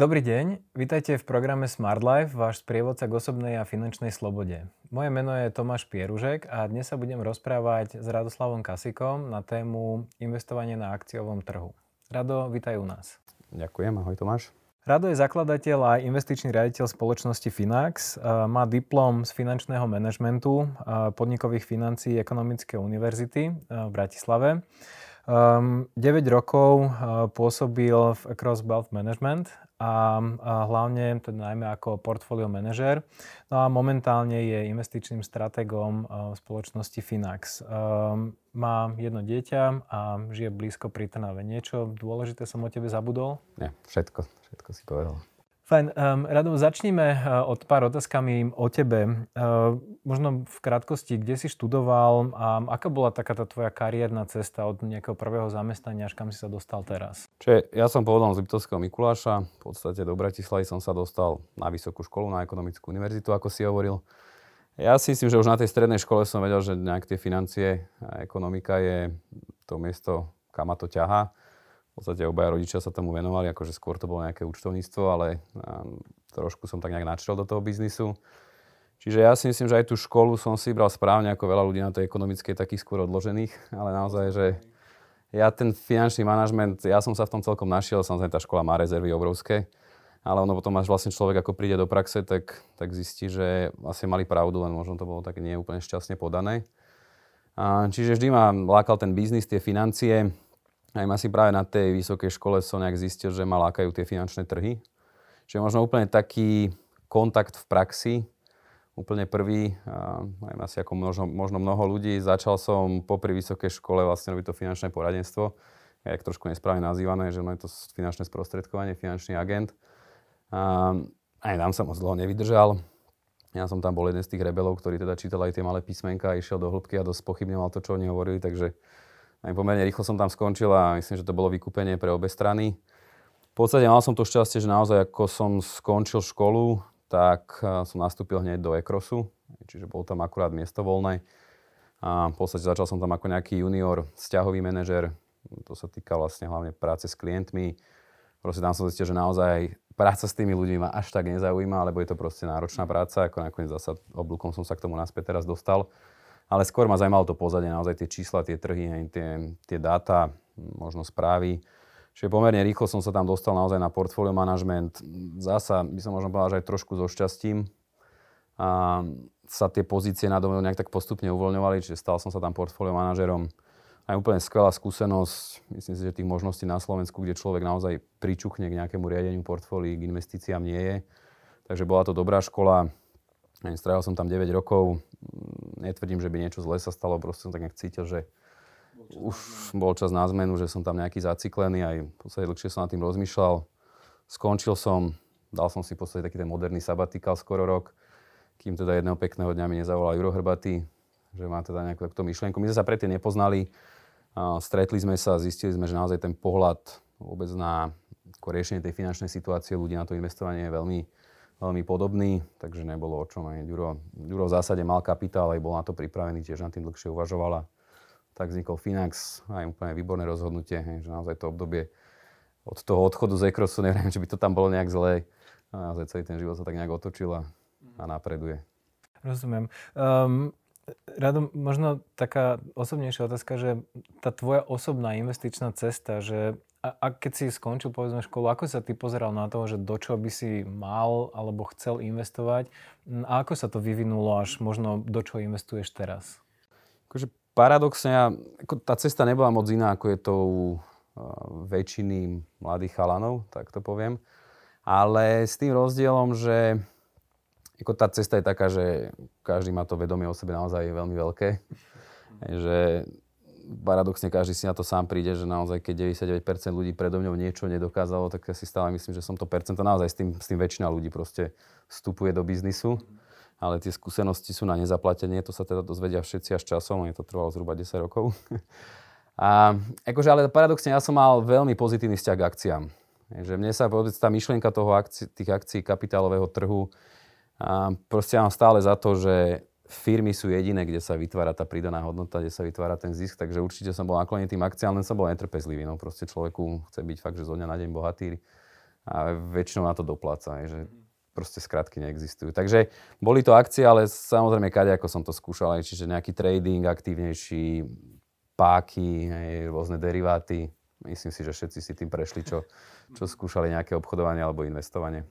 Dobrý deň, vítajte v programe Smart Life, váš sprievodca k osobnej a finančnej slobode. Moje meno je Tomáš Pieružek a dnes sa budem rozprávať s Radoslavom Kasikom na tému investovanie na akciovom trhu. Rado, vítaj u nás. Ďakujem, ahoj Tomáš. Rado je zakladateľ a investičný riaditeľ spoločnosti Finax. Má diplom z finančného manažmentu podnikových financií Ekonomickej univerzity v Bratislave. Um, 9 rokov uh, pôsobil v Across Wealth Management a, a hlavne teda najmä ako portfólio manažer. No a momentálne je investičným stratégom v spoločnosti Finax. Um, má jedno dieťa a žije blízko pri Trnave. Niečo dôležité som o tebe zabudol? Nie, všetko, všetko si povedal. Fajn. Um, Radom, začníme uh, od pár otázkami o tebe. Uh, možno v krátkosti, kde si študoval a aká bola taká tá tvoja kariérna cesta od nejakého prvého zamestnania, až kam si sa dostal teraz? Čiže ja som pôvodom z Liptovského Mikuláša. V podstate do Bratislavy som sa dostal na vysokú školu, na ekonomickú univerzitu, ako si hovoril. Ja si myslím, že už na tej strednej škole som vedel, že nejak tie financie a ekonomika je to miesto, kam ma to ťahá podstate obaja rodičia sa tomu venovali, akože skôr to bolo nejaké účtovníctvo, ale um, trošku som tak nejak načiel do toho biznisu. Čiže ja si myslím, že aj tú školu som si bral správne, ako veľa ľudí na tej ekonomickej takých skôr odložených, ale naozaj, že ja ten finančný manažment, ja som sa v tom celkom našiel, samozrejme tá škola má rezervy obrovské, ale ono potom až vlastne človek ako príde do praxe, tak, tak zistí, že vlastne mali pravdu, len možno to bolo tak nie úplne šťastne podané. A, čiže vždy ma lákal ten biznis, tie financie. Aj asi práve na tej vysokej škole som nejak zistil, že ma lákajú tie finančné trhy. Čiže možno úplne taký kontakt v praxi, úplne prvý, aj asi ako možno, možno mnoho ľudí, začal som popri vysokej škole vlastne robiť to finančné poradenstvo, jak trošku nesprávne nazývané, že no je to finančné sprostredkovanie, finančný agent. A aj tam som moc dlho nevydržal. Ja som tam bol jeden z tých rebelov, ktorý teda čítal aj tie malé písmenka išiel do hĺbky a dosť pochybňoval to, čo oni hovorili, takže aj pomerne rýchlo som tam skončil a myslím, že to bolo vykúpenie pre obe strany. V podstate mal som to šťastie, že naozaj ako som skončil školu, tak eh, som nastúpil hneď do Ekrosu, čiže bol tam akurát miesto voľné. A v podstate začal som tam ako nejaký junior, vzťahový manažer, to sa týka vlastne hlavne práce s klientmi. Proste tam som zistil, že naozaj práca s tými ľuďmi ma až tak nezaujíma, lebo je to proste náročná práca, ako nakoniec zasa oblúkom som sa k tomu naspäť teraz dostal ale skôr ma zaujímalo to pozadie, naozaj tie čísla, tie trhy, tie, tie dáta, možno správy. Čiže pomerne rýchlo som sa tam dostal naozaj na portfólio management. Zasa by som možno povedal, že aj trošku so šťastím. A sa tie pozície na domu nejak tak postupne uvoľňovali, čiže stal som sa tam portfólio manažerom. Aj úplne skvelá skúsenosť. Myslím si, že tých možností na Slovensku, kde človek naozaj pričuchne k nejakému riadeniu portfólií, k investíciám nie je. Takže bola to dobrá škola. Strávil som tam 9 rokov. Netvrdím, že by niečo zlé sa stalo, proste som tak nejak cítil, že už bol čas na zmenu, že som tam nejaký zaciklený, aj v podstate dlhšie som nad tým rozmýšľal. Skončil som, dal som si v podstate taký ten moderný sabatikál skoro rok, kým teda jedného pekného dňa mi nezavolal Juro Hrbatý, že má teda nejakú takúto myšlienku. My sme sa predtým nepoznali, stretli sme sa, zistili sme, že naozaj ten pohľad vôbec na riešenie tej finančnej situácie ľudí na to investovanie je veľmi, veľmi podobný, takže nebolo o čom. Aj Ďuro, Ďuro v zásade mal kapitál, aj bol na to pripravený, tiež na tým dlhšie uvažovala. Tak vznikol Finax, aj úplne výborné rozhodnutie, že naozaj to obdobie od toho odchodu z Ekrosu, neviem, či by to tam bolo nejak zlé. A naozaj celý ten život sa tak nejak otočil a, a napreduje. Rozumiem. Um, Rado, možno taká osobnejšia otázka, že tá tvoja osobná investičná cesta, že a, a keď si skončil povedzme školu, ako sa ty pozeral na to, že do čo by si mal alebo chcel investovať a ako sa to vyvinulo až možno do čo investuješ teraz? Akože paradoxne, ako tá cesta nebola moc iná, ako je to u uh, väčšiny mladých chalanov, tak to poviem. Ale s tým rozdielom, že ako tá cesta je taká, že každý má to vedomie o sebe naozaj veľmi veľké. Že paradoxne každý si na to sám príde, že naozaj keď 99% ľudí predo mňou niečo nedokázalo, tak ja si stále myslím, že som to percento naozaj s tým, s tým väčšina ľudí proste vstupuje do biznisu. Ale tie skúsenosti sú na nezaplatenie, to sa teda dozvedia všetci až časom, je to trvalo zhruba 10 rokov. A akože, ale paradoxne ja som mal veľmi pozitívny vzťah k akciám. Že mne sa tá myšlienka toho akci, tých akcií kapitálového trhu, a proste mám stále za to, že firmy sú jediné, kde sa vytvára tá pridaná hodnota, kde sa vytvára ten zisk, takže určite som bol naklonený tým akciám, len som bol netrpezlivý. No proste človeku chce byť fakt, že zo dňa na deň bohatý. a väčšinou na to dopláca, že proste skratky neexistujú. Takže boli to akcie, ale samozrejme kade ako som to skúšal, čiže nejaký trading aktívnejší, páky, hej, rôzne deriváty. Myslím si, že všetci si tým prešli, čo, čo skúšali nejaké obchodovanie alebo investovanie.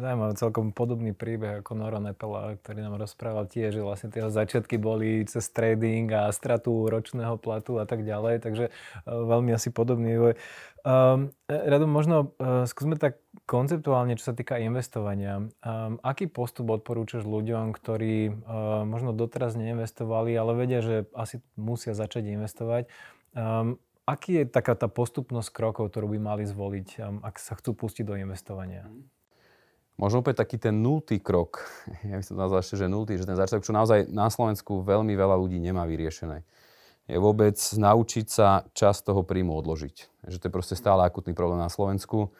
Zaujímavé, celkom podobný príbeh ako Noro Nepela, ktorý nám rozprával tiež, že vlastne tie začiatky boli cez trading a stratu ročného platu a tak ďalej, takže uh, veľmi asi podobný vývoj. Um, Radom, možno uh, skúsme tak konceptuálne, čo sa týka investovania. Um, aký postup odporúčaš ľuďom, ktorí uh, možno doteraz neinvestovali, ale vedia, že asi musia začať investovať? Um, aký je taká tá postupnosť krokov, ktorú by mali zvoliť, um, ak sa chcú pustiť do investovania? Možno opäť taký ten nultý krok, ja by som to nazval ešte, že nultý, že ten začiatok, čo naozaj na Slovensku veľmi veľa ľudí nemá vyriešené, je vôbec naučiť sa čas toho príjmu odložiť. Že to je proste stále akutný problém na Slovensku.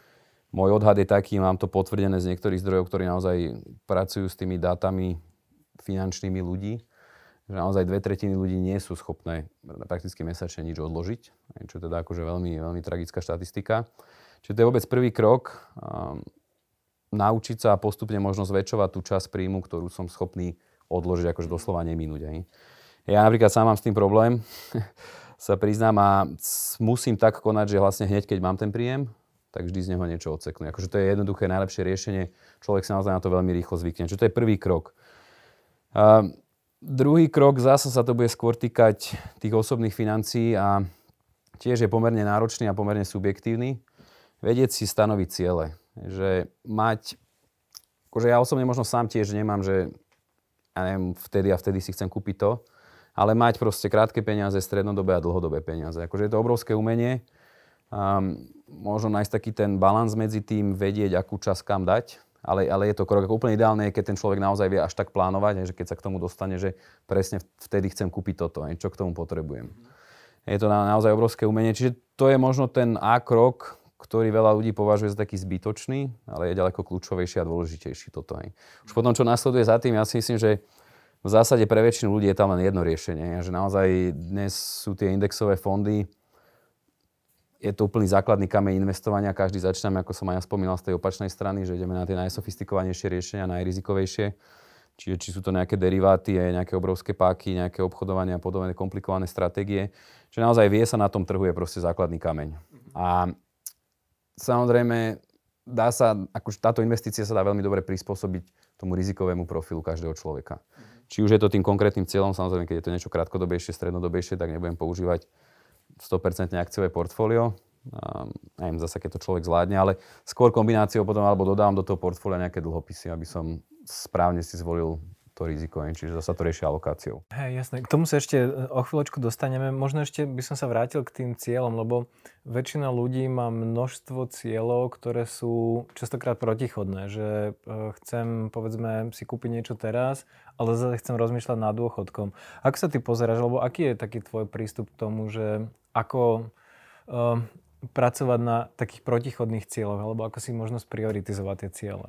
Môj odhad je taký, mám to potvrdené z niektorých zdrojov, ktorí naozaj pracujú s tými dátami finančnými ľudí, že naozaj dve tretiny ľudí nie sú schopné prakticky mesačne nič odložiť, čo je teda akože veľmi, veľmi tragická štatistika. Čiže to je vôbec prvý krok naučiť sa a postupne možno zväčšovať tú časť príjmu, ktorú som schopný odložiť, akože doslova neminúť. Aj. Ja napríklad sám mám s tým problém, sa priznám a musím tak konať, že vlastne hneď, keď mám ten príjem, tak vždy z neho niečo odseknú. Akože to je jednoduché, najlepšie riešenie. Človek sa naozaj na to veľmi rýchlo zvykne. Čiže to je prvý krok. A druhý krok, zase sa to bude skôr týkať tých osobných financií a tiež je pomerne náročný a pomerne subjektívny. Vedieť si stanoviť ciele že mať, akože ja osobne možno sám tiež nemám, že ja neviem, vtedy a vtedy si chcem kúpiť to, ale mať proste krátke peniaze, strednodobé a dlhodobé peniaze. Akože je to obrovské umenie. Um, možno nájsť taký ten balans medzi tým, vedieť, akú čas kam dať, ale, ale je to krok. Ako úplne ideálne je, keď ten človek naozaj vie až tak plánovať, že keď sa k tomu dostane, že presne vtedy chcem kúpiť toto, čo k tomu potrebujem. Je to naozaj obrovské umenie. Čiže to je možno ten A krok, ktorý veľa ľudí považuje za taký zbytočný, ale je ďaleko kľúčovejší a dôležitejší toto. Aj. Už potom, čo nasleduje za tým, ja si myslím, že v zásade pre väčšinu ľudí je tam len jedno riešenie. Že naozaj dnes sú tie indexové fondy, je to úplný základný kameň investovania. Každý začíname, ako som aj ja spomínal, z tej opačnej strany, že ideme na tie najsofistikovanejšie riešenia, najrizikovejšie. Čiže či sú to nejaké deriváty, nejaké obrovské páky, nejaké obchodovanie a podobné komplikované stratégie. Čiže naozaj vie sa na tom trhu je proste základný kameň. A Samozrejme, dá sa, akože táto investícia sa dá veľmi dobre prispôsobiť tomu rizikovému profilu každého človeka. Mm-hmm. Či už je to tým konkrétnym cieľom, samozrejme, keď je to niečo krátkodobejšie, strednodobejšie, tak nebudem používať 100% akciové portfólio. Um, neviem, zase keď to človek zvládne, ale skôr kombináciou potom alebo dodávam do toho portfólia nejaké dlhopisy, aby som správne si zvolil to riziko, čiže zase to riešia alokáciou. Hej, jasné. K tomu sa ešte e, o chvíľočku dostaneme. Možno ešte by som sa vrátil k tým cieľom, lebo väčšina ľudí má množstvo cieľov, ktoré sú častokrát protichodné, že e, chcem, povedzme, si kúpiť niečo teraz, ale zase chcem rozmýšľať nad dôchodkom. Ako sa ty pozeráš, alebo aký je taký tvoj prístup k tomu, že ako uh, pracovať na takých protichodných cieľoch, alebo ako si možno sprioritizovať tie ciele?